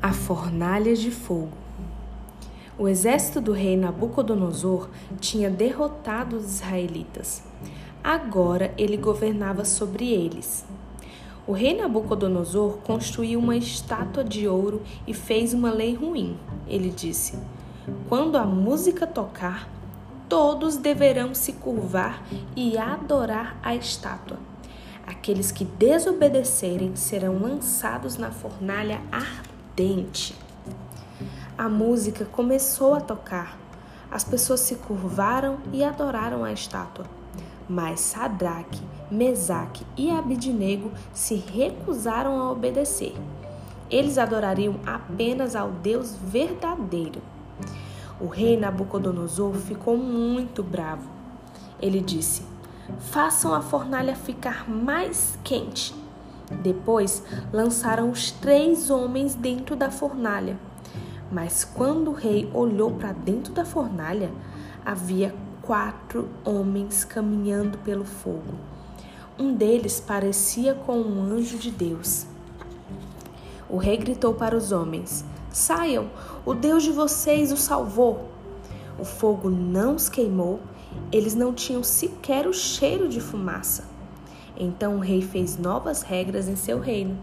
A fornalha de fogo. O exército do rei Nabucodonosor tinha derrotado os israelitas. Agora ele governava sobre eles. O rei Nabucodonosor construiu uma estátua de ouro e fez uma lei ruim. Ele disse: Quando a música tocar, todos deverão se curvar e adorar a estátua. Aqueles que desobedecerem serão lançados na fornalha ardente ardente. A música começou a tocar. As pessoas se curvaram e adoraram a estátua. Mas Sadraque, Mesaque e Abidnego se recusaram a obedecer. Eles adorariam apenas ao Deus verdadeiro. O rei Nabucodonosor ficou muito bravo. Ele disse: Façam a fornalha ficar mais quente depois lançaram os três homens dentro da fornalha. Mas quando o rei olhou para dentro da fornalha, havia quatro homens caminhando pelo fogo. Um deles parecia com um anjo de Deus. O rei gritou para os homens: Saiam, o Deus de vocês o salvou. O fogo não os queimou, eles não tinham sequer o cheiro de fumaça. Então o rei fez novas regras em seu reino.